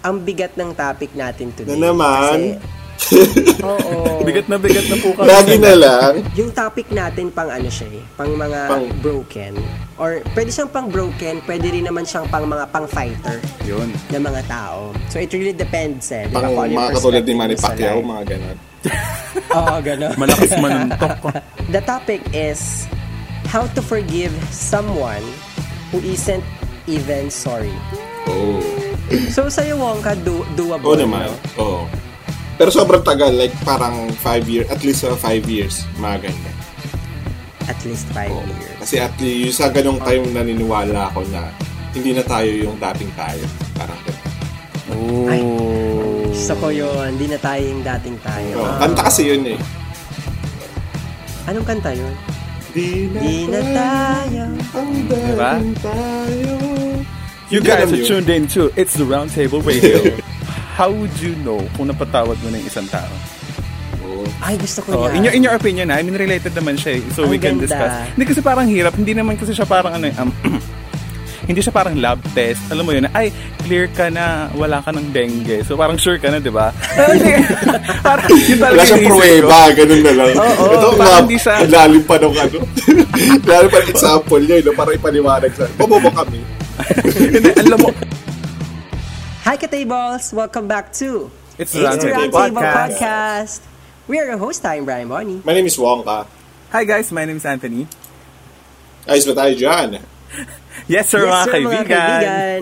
ang bigat ng topic natin today. Na naman? Kasi, oo. Bigat na bigat na po kami. Lagi na lang. Yung topic natin pang ano siya eh, pang mga Pang- broken. Or pwede siyang pang broken, pwede rin naman siyang pang mga pang fighter Yun. ng mga tao. So it really depends eh. Pang yung mga katulad ni Manny Pacquiao, mga ganon. Oo, gano'n. Malakas manuntok ko. The topic is how to forgive someone who isn't even sorry. Oo. So sa'yo, Wongka, do, doable. Oo naman. no? Oo. Pero sobrang tagal, like parang 5 years, at least 5 years, mga ganyan. At least five Oo. years. Kasi at least sa ganong time naniniwala ako na hindi na tayo yung dating tayo. Parang ganun. Oh. Ay. Gusto ko yun. Hindi na tayo yung dating tayo. Oo. Ah. Kanta kasi yun eh. Anong kanta yun? Di na, Di na tayo. ang Diba? dating tayo. You guys are tuned in to It's the Roundtable Radio. How would you know kung napatawad mo na yung isang tao? Oo. Ay, gusto ko Oh, yan. in your in your opinion, I mean related naman siya, eh. so Ang we can ganda. discuss. Hindi kasi parang hirap, hindi naman kasi siya parang ano, eh, um, hindi siya parang lab test. Alam mo yun, ay, clear ka na, wala ka ng dengue. So parang sure ka na, di ba? parang yun talaga Wala siyang pruweba, ganun na lang. Oo, Ito, parang lab, hindi siya- lalim pa nung ano. lalim pa ng example niya, no? para ipaliwanag sa, bobobo kami. Hindi, alam mo, Hi, Katables! Welcome back to It's It's the the Roundtable Roundtable Podcast. Podcast. We are your host, I'm Brian Bonnie. My name is Wongka. Hi guys, my name is Anthony. Ayos ba tayo dyan? Yes sir, yes, mga, sir, kaibigan. mga kaibigan.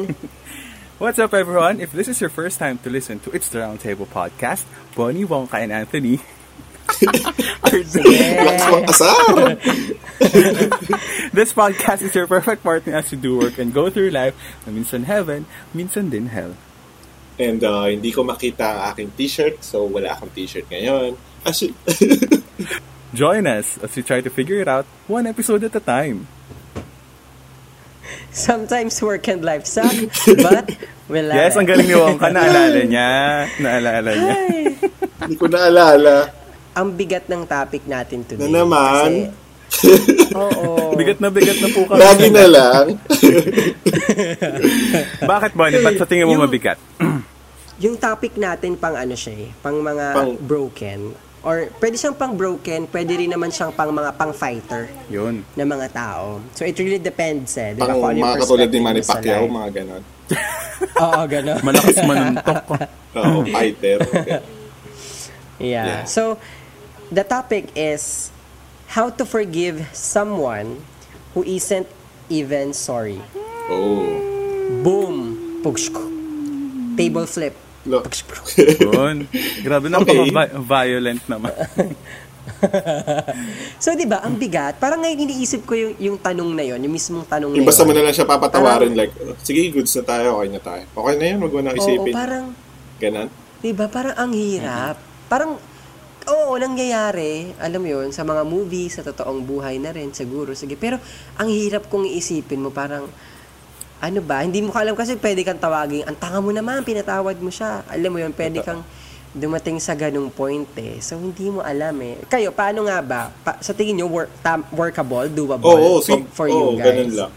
What's up everyone? If this is your first time to listen to It's the Roundtable Podcast, Bonnie, Wongka, and Anthony kasar. This podcast is your perfect partner as you do work and go through life na minsan heaven, minsan din hell. And uh, hindi ko makita ang aking t-shirt, so wala akong t-shirt ngayon. As Join us as we try to figure it out one episode at a time. Sometimes work and life suck, but we love Yes, it. ang galing ni Wongka. Naalala niya. Naalala niya. hindi ko naalala. Ang bigat ng topic natin today. Na naman? Kasi, oo. Bigat na bigat na po kami. Lagi na lang. Bakit, Bonnie? Ba't sa tingin mo Yung- mabigat? Yung topic natin pang ano siya eh, pang mga Pang- broken. Or pwede siyang pang broken, pwede rin naman siyang pang mga pang fighter Yun. na mga tao. So it really depends eh. Di ba? Pang Kung ano mga katulad ni Manny Pacquiao, mga ganon. Oo, gano'n. Malakas manuntok. Oo, fighter. Okay. Yeah. Yeah. So, the topic is how to forgive someone who isn't even sorry. Oh. Boom! Pugshko. Table flip. Look. Pugshko. Yun. Grabe na Okay. violent naman. So, di ba, ang bigat, parang ngayon iniisip ko yung, yung tanong na yon yung mismong tanong Yung na basta mo yun. na lang siya papatawarin, like, oh, sige, goods na tayo, okay na tayo. Okay na yan, wag mo na Oo, isipin. parang, Ganon. di ba, parang ang hirap. Parang, oo, nangyayari, alam mo yun, sa mga movies, sa totoong buhay na rin, siguro, sige. Pero, ang hirap kung iisipin mo, parang, ano ba, hindi mo ka alam kasi pwede kang tawagin, ang tanga mo naman, pinatawad mo siya. Alam mo yun, pwede kang dumating sa ganung point eh. So, hindi mo alam eh. Kayo, paano nga ba? Pa- sa tingin nyo, work, tam- workable, doable Oo, for, so, for oo, you guys? ganun lang.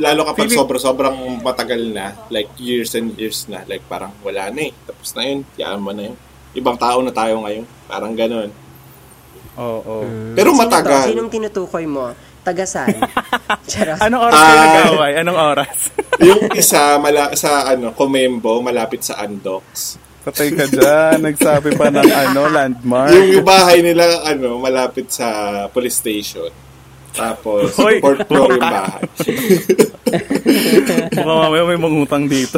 Lalo kapag Feeling- sobra-sobrang matagal na, like years and years na, like parang wala na eh. Tapos na yun, yaan mo na yun. Ibang tao na tayo ngayon. Parang ganun. Oo. oo. Pero Sino to? matagal. Sinong tinutukoy mo? Tagasan? Charot. Anong oras kayo Ah. nag-away? Anong oras? yung isa, mala, sa ano, Comembo, malapit sa Andox. Patay ka dyan. Nagsabi pa ng ano, landmark. Yung bahay nila, ano, malapit sa police station. Tapos, Hoy! fourth floor yung bahay. Baka mamaya may mangutang dito.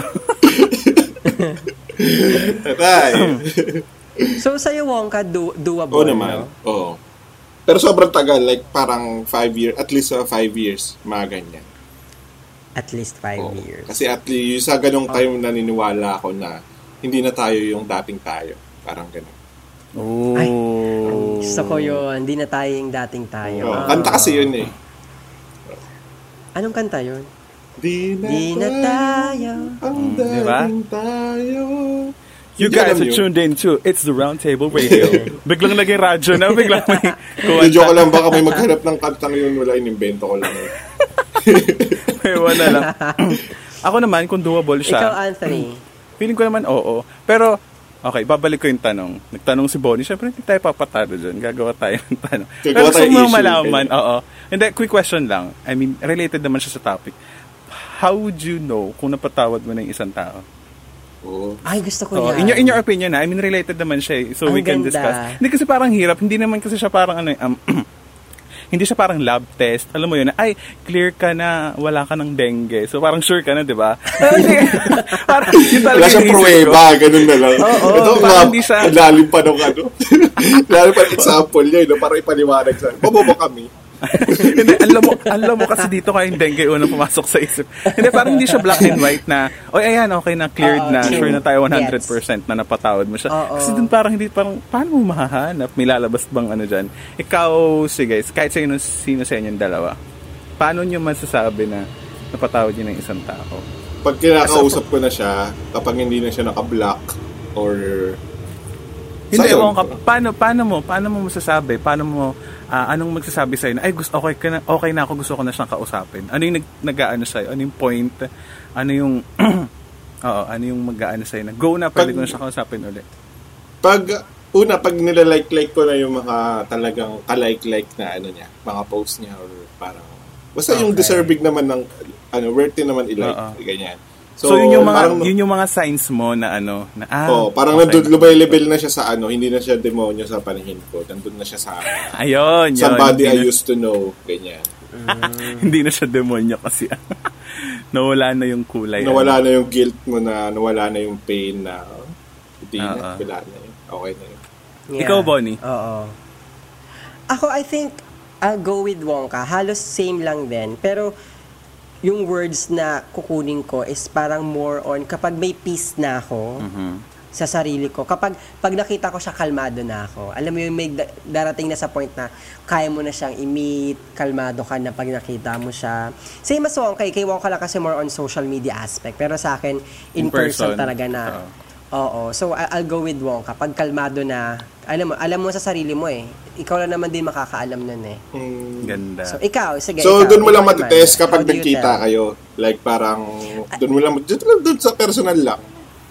Patay. So, sa'yo, Wongka, do, doable, Oo naman. no? Oo. Pero sobrang tagal, like parang 5 years, at least 5 years, mga ganyan. At least five Oo. years. Kasi at least sa ganong time naniniwala ako na hindi na tayo yung dating tayo. Parang gano'n. Oh. Ay, Gusto ko yun. Hindi na tayo yung dating tayo. Oo, Ah. Kanta kasi yun eh. Anong kanta yun? Di na, Di na tayo. ang Mm, tayo. You Hindi guys are yun. tuned in to It's the Roundtable Radio. biglang naging radyo na, biglang may Medyo ko lang baka may maghanap ng kantang yun. Wala, inimbento ko lang. eh. Ewan na lang. Ako naman, kung doable Ikaw, siya, Anthony. Feeling ko naman oo. Pero, okay, babalik ko yung tanong. Nagtanong si Bonnie, syempre hindi tayo papatalo dyan. Gagawa tayo ng tanong. Gagawa Pero gusto mo malaman, ganyan. oo. Hindi, quick question lang. I mean, related naman siya sa topic. How would you know kung napatawad mo na yung isang tao? Oo. Ay, gusto ko Oo, yan. in, your, in your opinion, na, I mean, related naman siya. eh. So, Ang we can ganda. discuss. Hindi kasi parang hirap. Hindi naman kasi siya parang ano, eh, um, hindi siya parang lab test. Alam mo yun, na, ay, clear ka na, wala ka ng dengue. So, parang sure ka na, di ba? Hindi. parang, yun talaga Wala siyang pruweba, ganun na lang. Oo, Ito, parang hindi siya- lalim pa nung ano. lalim pa ng example niya, no? para ipaliwanag sa Bobobo kami. hindi, alam mo, alam mo kasi dito kayong dengue unang pumasok sa isip. Hindi, parang hindi siya black and white na, oy, ayan, okay na, cleared Oo, na, true. sure na tayo 100% na napatawad mo siya. Oo. Kasi dun parang hindi, parang, paano mo mahahanap? May lalabas bang ano dyan? Ikaw, sige, kahit sino, sino sa inyong dalawa, paano nyo masasabi na napatawad nyo ng isang tao? Pag kinakausap ko na siya, kapag hindi na siya naka-block or Hindi, ewan ka, paano, paano mo, paano mo masasabi, paano mo, ah, anong magsasabi sa'yo na, ay, gusto, okay, ka na, okay na ako, gusto ko na siyang kausapin. Ano yung nag, nag-aano sa'yo? Ano yung point? Ano yung, oo, ano yung mag-aano sa'yo na, go na, pwede Pag- ko na siya kausapin ulit. pag una pag nilalike-like ko na yung mga talagang kalike-like na ano niya, mga post niya or parang basta yung Okay. deserving naman ng ano worthy naman i-like, Oo. ganyan. So, yun yung mga, parang, yun yung mga signs mo na ano, na, ah, oh, parang okay. nandun, lumay-level na siya sa ano, hindi na siya demonyo sa paningin ko. Nandun na siya sa Ayun, yun. somebody I hindi, used to know, ganyan. na, hindi na siya demonyo kasi, nawala na yung kulay. Nawala na yung guilt mo na, nawala na yung pain na, oh, hindi na, Oo. wala na yun. Okay na yun. Ikaw, Bonnie? Oo. Ako, I think, I'll go with Wonka. Halos same lang din. Pero, yung words na kukunin ko is parang more on kapag may peace na ako Mhm. sa sarili ko. Kapag pag nakita ko siya, kalmado na ako. Alam mo yung may da- darating na sa point na kaya mo na siyang i-meet, kalmado ka na pag nakita mo siya. Same as Wonka, eh. kay Wonka lang kasi more on social media aspect. Pero sa akin, in, In person, person. talaga na. Oo. So, I- I'll go with Wonka. Pag kalmado na, alam mo, alam mo sa sarili mo eh. Ikaw lang naman din makakaalam nun eh. Mm. Ganda. So, ikaw, sige. So, ikaw, doon mo lang ikaw naman. matitest kapag How do you nagkita tell? kayo. Like, parang, doon mo lang, doon lang doon sa personal lang.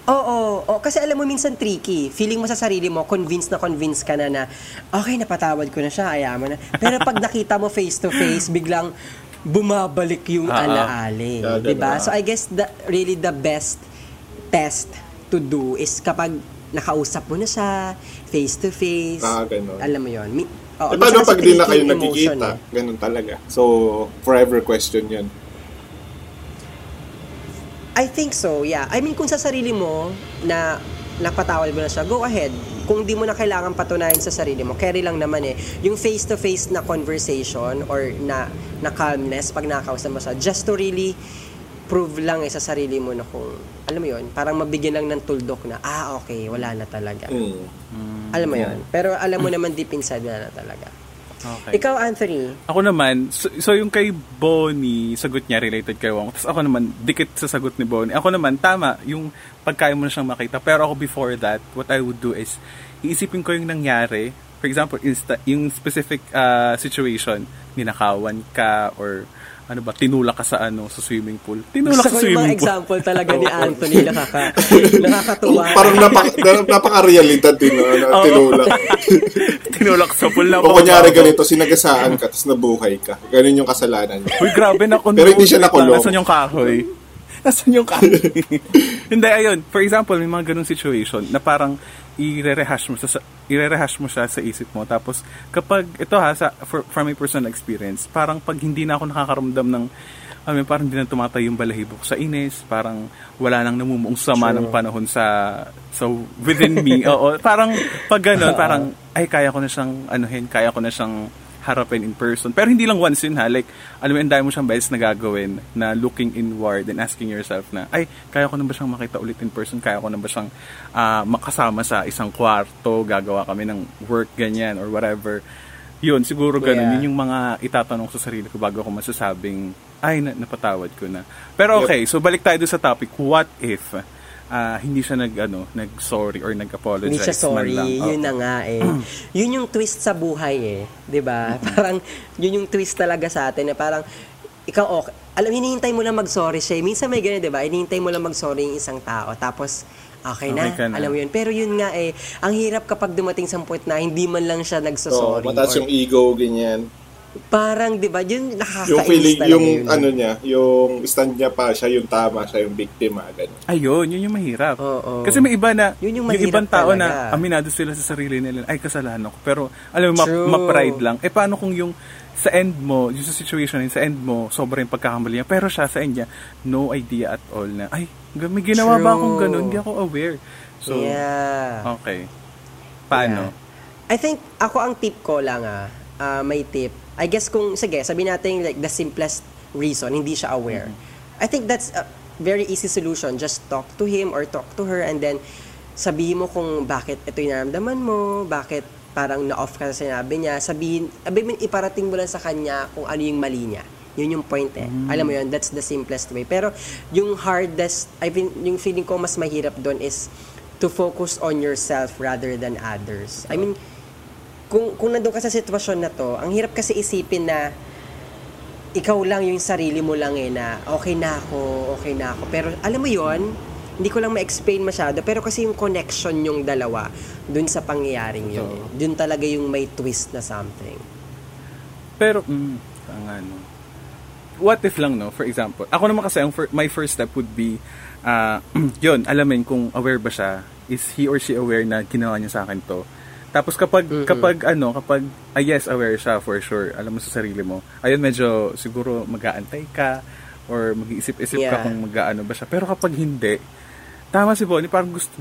Oo, oo, kasi alam mo minsan tricky. Feeling mo sa sarili mo, convinced na convinced ka na na, okay, napatawad ko na siya, ayaw mo na. Pero pag nakita mo face to face, biglang bumabalik yung Ah, ah. alaali. Yeah, di ba? So I guess the, really the best test to do is kapag nakausap mo na siya, face to face. Ah, ganun. Alam mo yon. Mi- oo, eh, paano pag di na kayo nagkikita? eh. Ganun talaga. So, forever question yun. I think so, yeah. I mean, kung sa sarili mo na napatawal mo na siya, go ahead. Kung di mo na kailangan patunayan sa sarili mo, carry lang naman eh. Yung face-to-face na conversation or na, na calmness pag nakakausap mo siya, just to really prove lang eh sa sarili mo na kung, alam mo yun, parang mabigyan lang ng tuldok na, ah, okay, wala na talaga. Mm. Alam mo yun. Pero alam mo naman deep inside wala na talaga. Okay. Ikaw, Anthony, Ako naman, so, so yung kay Bonnie, sagot niya related kay Wong. Tapos ako naman, dikit sa sagot ni Bonnie. Ako naman, tama, yung pagkaya mo na siyang makita. Pero ako before that, what I would do is, iisipin ko yung nangyari. For example, insta, yung specific uh, situation, ninakawan ka or ano ba, tinulak ka sa ano, sa swimming pool. Tinulak gusto sa swimming pool. example talaga ni Anthony, nakaka, nakakatuwa. Parang napak, na- napaka-realidad din na, na tinulak. tinulak sa pool na o kunyari ganito, sinagasaan ka, tapos nabuhay ka. Ganun yung kasalanan niya. Uy, grabe na Pero hindi siya nakulong. Nasaan yung kahoy? Nasaan yung kahoy? hindi, ayun. For example, may mga ganung situation na parang i-rehash mo sa i-rehash mo siya sa isip mo. Tapos kapag ito ha sa for, from my personal experience parang pag hindi na ako nakakaramdam ng I mean, parang hindi na tumatay yung balahibo ko sa inis parang wala nang namumuong sama ng panahon sa so within me. Oo parang pag ganun parang ay kaya ko na siyang anuhin kaya ko na siyang harapin in person. Pero hindi lang once yun ha. Like, alam mo, ang dami mo siyang beses na gagawin na looking inward and asking yourself na, ay, kaya ko na ba siyang makita ulit in person? Kaya ko na ba siyang ah, makasama sa isang kwarto? Gagawa kami ng work, ganyan, or whatever. Yun, siguro ganun. Yeah. Yun yung mga itatanong sa sarili ko bago ako masasabing, ay, na- napatawad ko na. Pero okay, so balik tayo sa topic. What if ah, hindi siya nag, ano, nag-sorry or nag-apologize? Hindi siya man sorry, lang? yun Oo. na nga eh. yun yung twist sa buhay eh, 'di ba? Parang yun yung twist talaga sa atin na parang ikaw okay. Alam, hinihintay mo lang mag-sorry siya. Minsan may ganyan, di ba? Hinihintay mo lang mag-sorry yung isang tao. Tapos, okay na. Okay ka na. Alam mo yun. Pero yun nga eh, ang hirap kapag dumating sa point na hindi man lang siya So, nagsasorry. mataas or yung ego, ganyan. Parang, di ba, yun nakakainis Yung feeling, talaga yung yun. ano niya, yung stand niya pa, siya yung tama, siya yung biktima, ganun. Ayun, yun yung mahirap. Oo. Kasi may iba na, Yun yung yung, ibang tao talaga. na aminado sila sa sarili nila, ay kasalanan ko. Pero, alam mo, ma- True. ma-pride lang. Eh, paano kung yung sa end mo, yung sa situation na yun, sa end mo, sobrang yung pagkakamali niya. Pero siya, sa end niya, no idea at all na, ay, may ginawa ba akong True. ganun? Hindi ako aware. So, yeah. okay. Paano? I think, ako ang tip ko lang ah, ah, may tip. I guess kung, sige, sabi natin like the simplest reason, hindi siya aware. I think that's a very easy solution. Just talk to him or talk to her and then sabihin mo kung bakit ito yung naramdaman mo, bakit parang na-off ka sa sinabi niya. Sabihin, sabihin mo, iparating mo lang sa kanya kung ano yung mali niya. Yun yung point eh. Alam mo yun, that's the simplest way. Pero yung hardest, I mean, yung feeling ko mas mahirap doon is to focus on yourself rather than others. I mean, kung kung nandoon ka sa sitwasyon na to, ang hirap kasi isipin na ikaw lang yung sarili mo lang eh na okay na ako, okay na ako. Pero alam mo yon hindi ko lang ma-explain masyado, pero kasi yung connection yung dalawa dun sa pangyayaring yun. Totoo. eh. Dun talaga yung may twist na something. Pero, mm, tanga, no. What if lang, no? For example, ako naman kasi, ang fir- my first step would be, uh, yun, alamin kung aware ba siya. Is he or she aware na ginawa niya sa akin to? Tapos kapag, kapag ano, kapag, ah, yes, aware siya for sure, alam mo sa sarili mo, ayun, medyo siguro mag-aantay ka, or mag-iisip-isip Yeah. ka kung mag-aano ba siya. Pero kapag hindi, tama si Bonnie, parang gusto,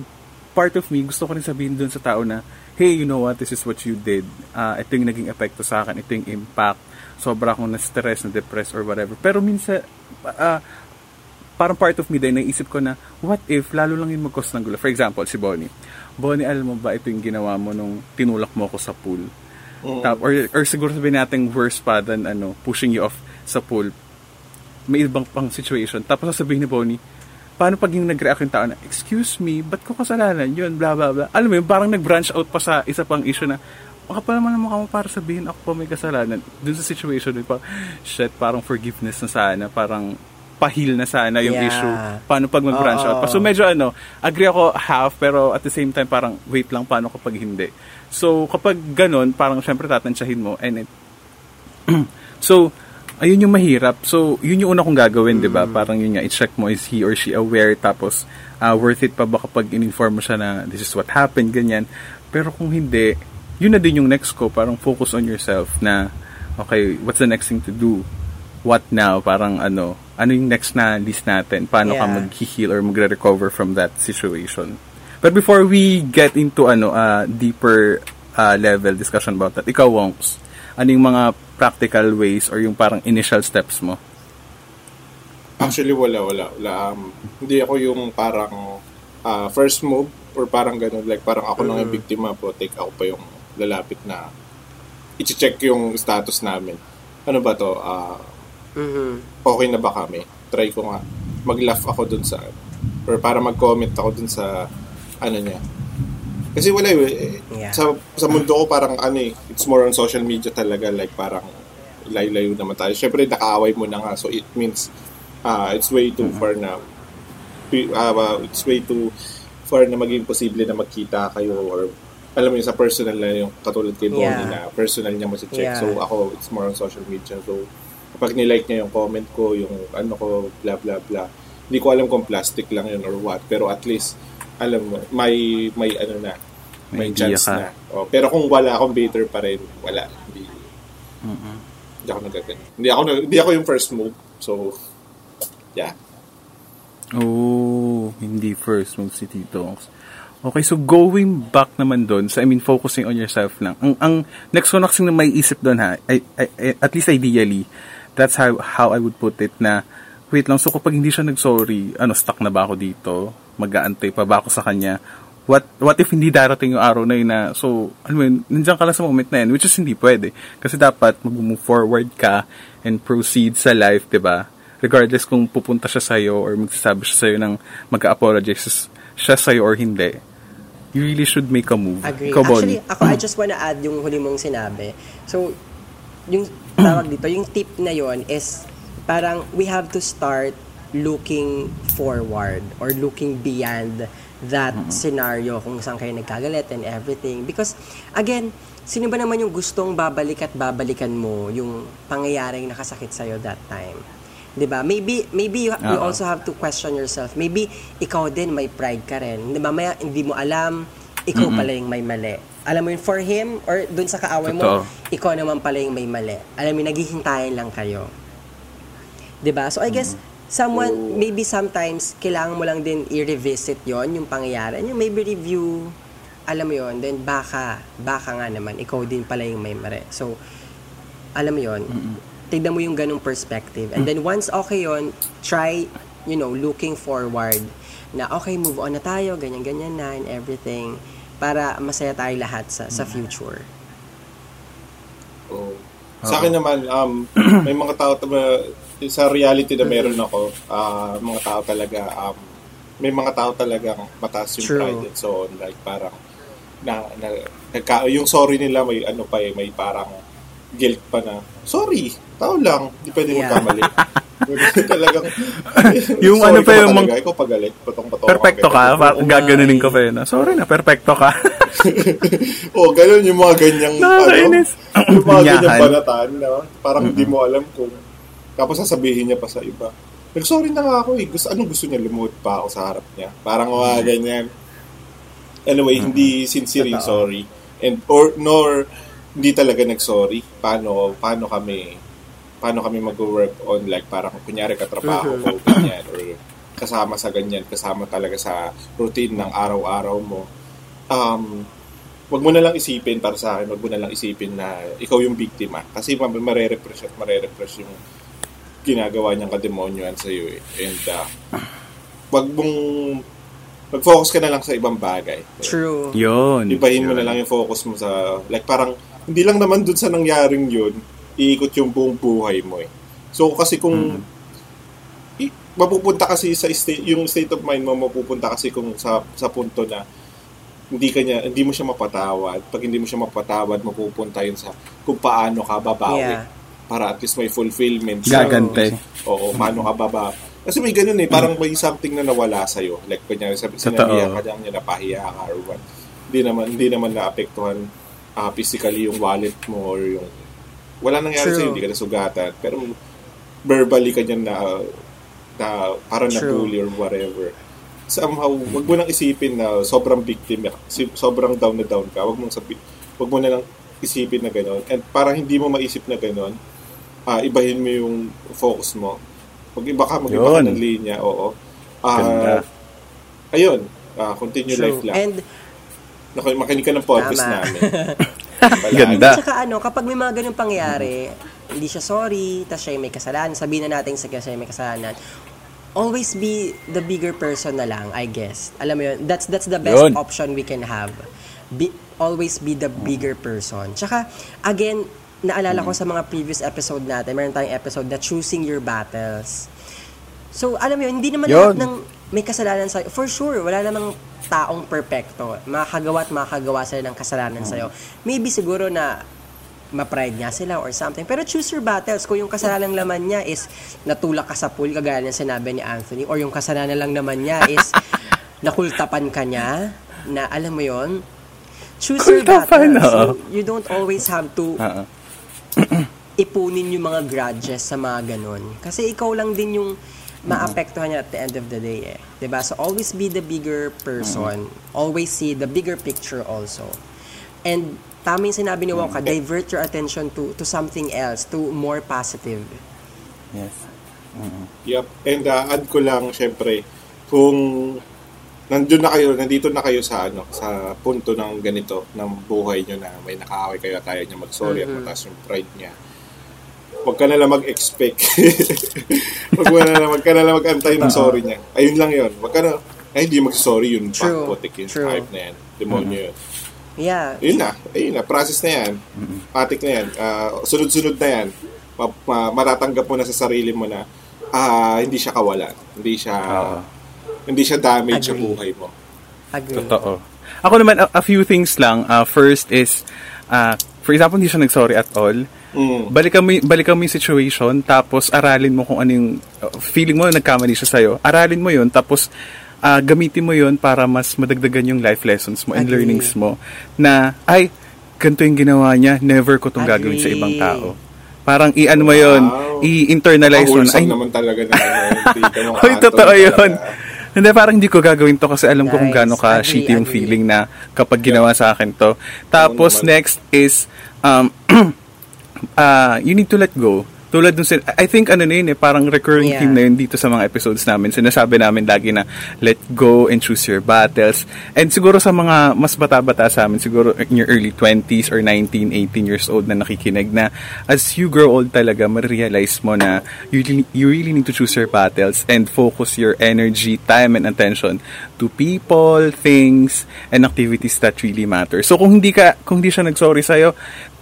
part of me, gusto ko rin sabihin dun sa tao na, hey, you know what, this is what you did. Uh, ito yung naging epekto sa akin, ito yung impact. Sobra akong na-stress, na-depress, or whatever. Pero minsan, ah, parang part of me din, naisip ko na, what if, lalo lang yung mag-cause ng gulo. For example, si Bonnie. Bonnie, alam mo ba, ito yung ginawa mo nung tinulak mo ako sa pool. Tap, or, or siguro sabihin natin worse pa than ano, pushing you off sa pool. May ibang pang situation. Tapos sasabihin ni Bonnie, paano pag yung nag-react yung tao na, excuse me, ba't ko kasalanan yun, bla bla bla. Alam mo yun, parang nag-branch out pa sa isa pang issue na, baka pa naman mukha mo para sabihin ako pa may kasalanan. Dun sa situation, yun, parang, shit, parang forgiveness na sana, parang pahil na sana yung Yeah. issue. Paano pag mag-branch out pa? So medyo ano, agree ako half, pero at the same time, parang wait lang, paano kapag hindi? So kapag ganun, parang syempre tatansyahin mo, and it, so, ayun yung mahirap. So, yun yung una kong gagawin, di ba? Parang yun nga, i-check mo, is he or she aware? Tapos, ah, worth it pa ba kapag in-inform mo siya na this is what happened, ganyan. Pero kung hindi, yun na din yung next ko. Parang focus on yourself na, okay, what's the next thing to do? What now? Parang ano, ano yung next na list natin? Paano ka Yeah. mag-heal or magre-recover from that situation? But before we get into ano uh, deeper uh, level discussion about that, ikaw, Wongs, ano yung mga practical ways or yung parang initial steps mo? Actually, wala, wala. wala. Um, hindi ako yung parang ah, first move or parang ganun. Like, parang ako lang yung biktima po. Take ako pa yung lalapit na i-check yung status namin. Ano ba to? Ah, Mhm. okay na ba kami? Try ko nga. Mag-laugh ako dun sa or para mag-comment ako dun sa ano niya. Kasi wala eh. Yeah. Sa, sa mundo ko parang ano eh, it's more on social media talaga. Like parang layo-layo naman tayo. Siyempre nakaaway mo na nga. So it means ah it's way too far na uh, it's way too far na maging posible na magkita kayo or alam mo yun, sa personal na yung katulad kay Bonnie Yeah. na personal niya mo si check. Yeah. So ako, it's more on social media. So kapag nilike niya yung comment ko, yung ano ko, blah blah blah. Hindi ko alam kung plastic lang yun or what. Pero at least, alam mo, may, may ano na, may, May chance ka. na. Oh, pero kung wala akong bitter pa rin, wala. Hindi, hindi ako nagagano. Hindi ako, hindi ako yung first move. So, yeah. Oh, hindi first move si Tito. Okay, so going back naman doon, so I mean, focusing on yourself lang. Ang, ang next one na may isip doon ha, I, I, I- at least ideally, that's how, how I would put it na, wait lang, so kapag hindi siya nag-sorry, ano, stuck na ba ako dito? Mag-aantay pa ba ako sa kanya? What, what if hindi darating yung araw na yun na, so, ano yun, nandiyan ka lang sa moment na yun, which is hindi pwede. Kasi dapat mag-move forward ka and proceed sa life, ba regardless kung pupunta siya sa'yo or magsasabi siya sa'yo ng mag-apologize siya sa'yo or hindi, you really should make a move. Agree. Ikaw, Actually, ako, I just wanna add yung huli mong sinabi. So, yung tawag dito, yung tip na yon is parang we have to start looking forward or looking beyond that scenario kung saan kayo nagkagalit and everything. Because, again, sino ba naman yung gustong babalik at babalikan mo yung pangyayaring nakasakit sa'yo that time? 'di ba? Maybe maybe you, you also have to question yourself. Maybe ikaw din may pride ka rin. 'Di ba? Hindi mo alam ikaw pala yung may mali. Alam mo yun, for him or dun sa kaaway mo, Totoo. ikaw naman pala yung may mali. Alam mo, naghihintayin lang kayo. ba? So I guess someone maybe sometimes kailangan mo lang din i-revisit 'yon yung pangyayari. Yung maybe review alam mo 'yon, then baka baka nga naman ikaw din pala yung may mali. So alam mo 'yon. Tignan mo yung ganung perspective. And then once okay 'yon, try you know, looking forward na okay, move on na tayo, ganyan-ganyan na and everything para masaya tayo lahat sa sa future. Oo. Sa akin naman, um, may mga tao, na- sa reality na meron ako, ah, mga tao talaga, um, may mga tao talagang mataas yung True. pride and so on. Like, parang, na, na, nagka, yung sorry nila may ano pa eh, may parang guilt pa na, sorry, tao lang, di pwede Yeah. magkamali. talagang, Yung sorry ano pa ka yung talaga? Ikaw pagalit, patong-patong Perfecto ka. Pa- Oo nga Gaganunin ko pa yun. Sorry na, perfecto ka. oh, ganun yung mga ganyang Nakakainis. ano, yung mga ganyang banataan na parang hindi mo alam kung tapos sasabihin niya pa sa iba. Nag-sorry na nga ako eh. Gusto, anong gusto niya? Lumuhod pa ako sa harap niya. Parang mga ganyan. Anyway, hindi sincere yung sorry. And, or, nor, hindi talaga nag-sorry. Paano, paano kami, paano kami mag-work on like parang kunyari katrabaho ko, ganyan, or kasama sa ganyan, kasama talaga sa routine ng araw-araw mo. Um, wag mo na lang isipin para sa akin, wag mo na lang isipin na ikaw yung biktima. Kasi ma- mare-repress at mare-repress yung ginagawa niyang kademonyoan sa iyo eh. And uh, wag mong mag-focus ka na lang sa ibang bagay. True. Yun. Ibahin mo Yun. na lang yung focus mo sa like parang hindi lang naman dun sa nangyaring yun, iikot yung buong buhay mo eh. So kasi kung i- mapupunta kasi sa state yung state of mind mo mapupunta kasi kung sa sa punto na hindi kanya hindi mo siya mapatawad. Pag hindi mo siya mapatawad, mapupunta yun sa kung paano ka babawi Yeah. para at least may fulfillment. sa- Gagante. Oo, paano ka baba. Kasi may ganun eh, parang may something na nawala sa'yo. Like, kunyari, sabi, sinabihan ka lang niya, napahiya ka or what. Hindi naman, hindi naman naapektuhan ah, physically yung wallet mo or yung... Wala nangyari sa'yo, hindi ka nasugatan. Pero verbally ka niyan na, na parang True. na-bully or whatever. Somehow, wag mo nang isipin na sobrang victim, sobrang down na down ka. Wag mong sabi, wag mo na lang isipin na gano'n. And parang hindi mo maisip na gano'n, ah ibahin mo yung focus mo. Mag-iba ka, mag-iba ka ng linya, oo. Ganda. ayun, ah, continue True. life lang. And Naku, makinig ka ng podcast Tama. namin. Ganda. At saka ano, kapag may mga ganun pangyayari, hindi siya sorry, tas siya yung may kasalanan, sabihin na natin sa siya yung may kasalanan, always be the bigger person na lang, I guess. Alam mo yun, that's, that's the best Yun. option we can have. Be, always be the bigger person. Tsaka, again, naalala ko sa mga previous episode natin, meron tayong episode na choosing your battles. So, alam mo yun, hindi naman Yun. lahat ng may kasalanan sa'yo. For sure, wala namang taong perfecto. Makakagawa at makakagawa sila ng kasalanan sa'yo. Maybe siguro na ma-pride nga sila or something. Pero choose your battles. Kung yung kasalanan laman niya is natulak ka sa pool, kagaya ng sinabi ni Anthony, or yung kasalanan lang naman niya is nakultapan ka niya, na alam mo yon choose your battles. oo. You, don't always have to Oo. ipunin yung mga grudges sa mga ganun. Kasi ikaw lang din yung maapektuhan niya at the end of the day eh. 'Di ba So always be the bigger person. Always see the bigger picture also. And tama yung sinabi ni Wonka, divert your attention to to something else, to more positive. Yes. Yep. And uh, add ko lang, syempre, kung nandun na kayo, nandito na kayo sa ano, sa punto ng ganito, ng buhay nyo na may nakaaway kayo at ayaw niya mag-sorry at mataas yung pride niya. Huwag ka na lang mag-expect. Huwag mo na lang, wag ka na lang mag-antay ng sorry niya. Ayun lang yun. Huwag ka na, ay hindi mag-sorry yun. True. Putik yun. True. Hype na yan. Demonyo yun. Yeah. Yun na. Ayun na. Process na yan. Patik na yan. Ah, sunod-sunod na yan. Ma- ma- matatanggap mo na sa sarili mo na ah, hindi siya kawalan. Hindi siya Oo. hindi siya damage sa Agree. buhay mo. Agree. Totoo. Ako naman, a, a few things lang. Uh, first is, uh, for example, hindi siya nag-sorry at all. Mm. balikan mo, balikan mo yung situation, tapos aralin mo kung ano yung uh, feeling mo nagkamali siya sa'yo. Aralin mo yun, tapos ah, gamitin mo yun para mas madagdagan yung life lessons mo and Agree. learnings mo na, ay, ganito yung ginawa niya, never ko itong gagawin sa ibang tao. Parang i-ano mo yun, Wow. i-internalize mo. Ay, naman talaga na ano, Hoy, totoo yun. Hindi, parang hindi ko gagawin to kasi alam ko kung Nice. gaano ka Agree, shitty yung agree. feeling na kapag ginawa sa akin to. Tapos next is, um, uh, you need to let go. Tulad dun sin- I think ano na yun eh, parang recurring Yeah. theme na yun dito sa mga episodes namin. Sinasabi namin lagi na let go and choose your battles. And siguro sa mga mas bata-bata sa amin, siguro in your early 20s or 19, 18 years old na nakikinig na as you grow old talaga, ma-realize mo na you really, you really need to choose your battles and focus your energy, time, and attention to people, things, and activities that really matter. So kung hindi ka, kung hindi siya nag-sorry sa'yo,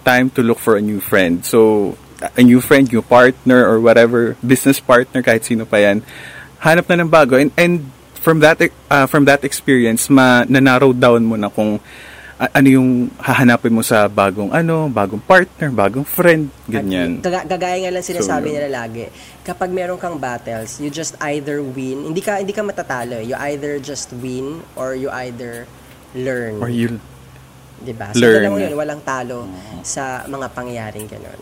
time to look for a new friend. So, a new friend, new partner, or whatever, business partner, kahit sino pa yan, hanap na ng bago. And, and from that uh, from that experience, ma, na-narrow down mo na kung ano yung hahanapin mo sa bagong ano, bagong partner, bagong friend, ganyan. Gaga- Gagaya nga lang sinasabi So, nila lagi. Kapag meron kang battles, you just either win, hindi ka hindi ka matatalo. You either just win or you either learn. Or you 'di ba? So learn. yun, walang talo sa mga pangyaring ganun.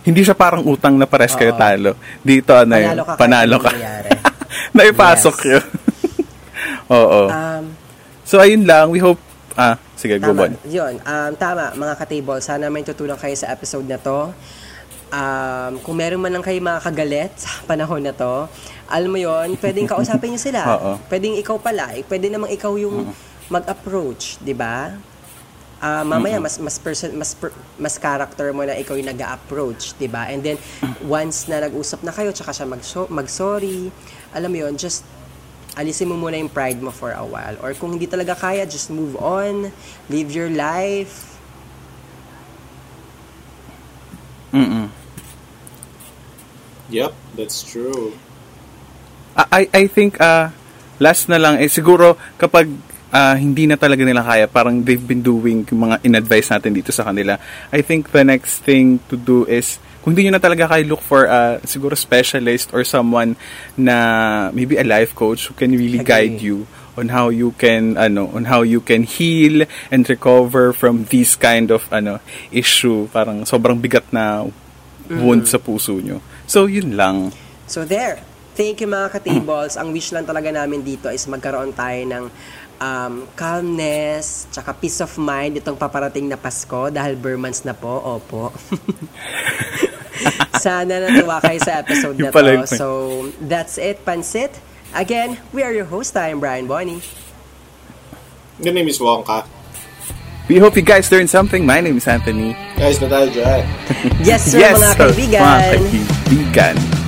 hindi siya parang utang na pares kayo talo. Dito ano yun, Panalo ka panalo ka. Naipasok Yes. yun. Oo. Um, so ayun lang, we hope ah sige, go Tama. on. Yun. Um, tama, mga ka-table. Sana may tutulong kayo sa episode na to. Um, kung meron man lang kayo mga kagalit sa panahon na to, alam mo yon pwedeng kausapin nyo sila. Oo. Pwedeng ikaw pala. Eh, pwede namang ikaw yung mag-approach, di ba? Ah, mamaya mas mas person mas per- mas character mo na ikaw yung nag-approach, 'di ba? And then once na nag-usap na kayo tsaka siya mag mag-sorry, alam mo 'yon, just alisin mo muna yung pride mo for a while. Or kung hindi talaga kaya, just move on, live your life. Mm-mm. Yep, that's true. I I think uh last na lang eh siguro kapag ah, hindi na talaga nila kaya parang they've been doing yung mga in-advise natin dito sa kanila. I think the next thing to do is kung hindi nyo na talaga kayo look for a siguro specialist or someone na maybe a life coach who can really Agree. guide you on how you can ano on how you can heal and recover from this kind of ano issue parang sobrang bigat na wound sa puso nyo. So yun lang. So there. Thank you mga ka-tables. Ang wish lang talaga namin dito is magkaroon tayo ng um, calmness, tsaka peace of mind itong paparating na Pasko dahil Burmans na po. Opo. Sana natuwa kayo sa episode na to. So, that's it, Pansit. Again, we are your host. I am Brian Bonnie. Your name is Wonka. We hope you guys learned something. My name is Anthony. Guys, na tayo dyan. Yes, sir, mga sir, kaibigan. Mga kaibigan.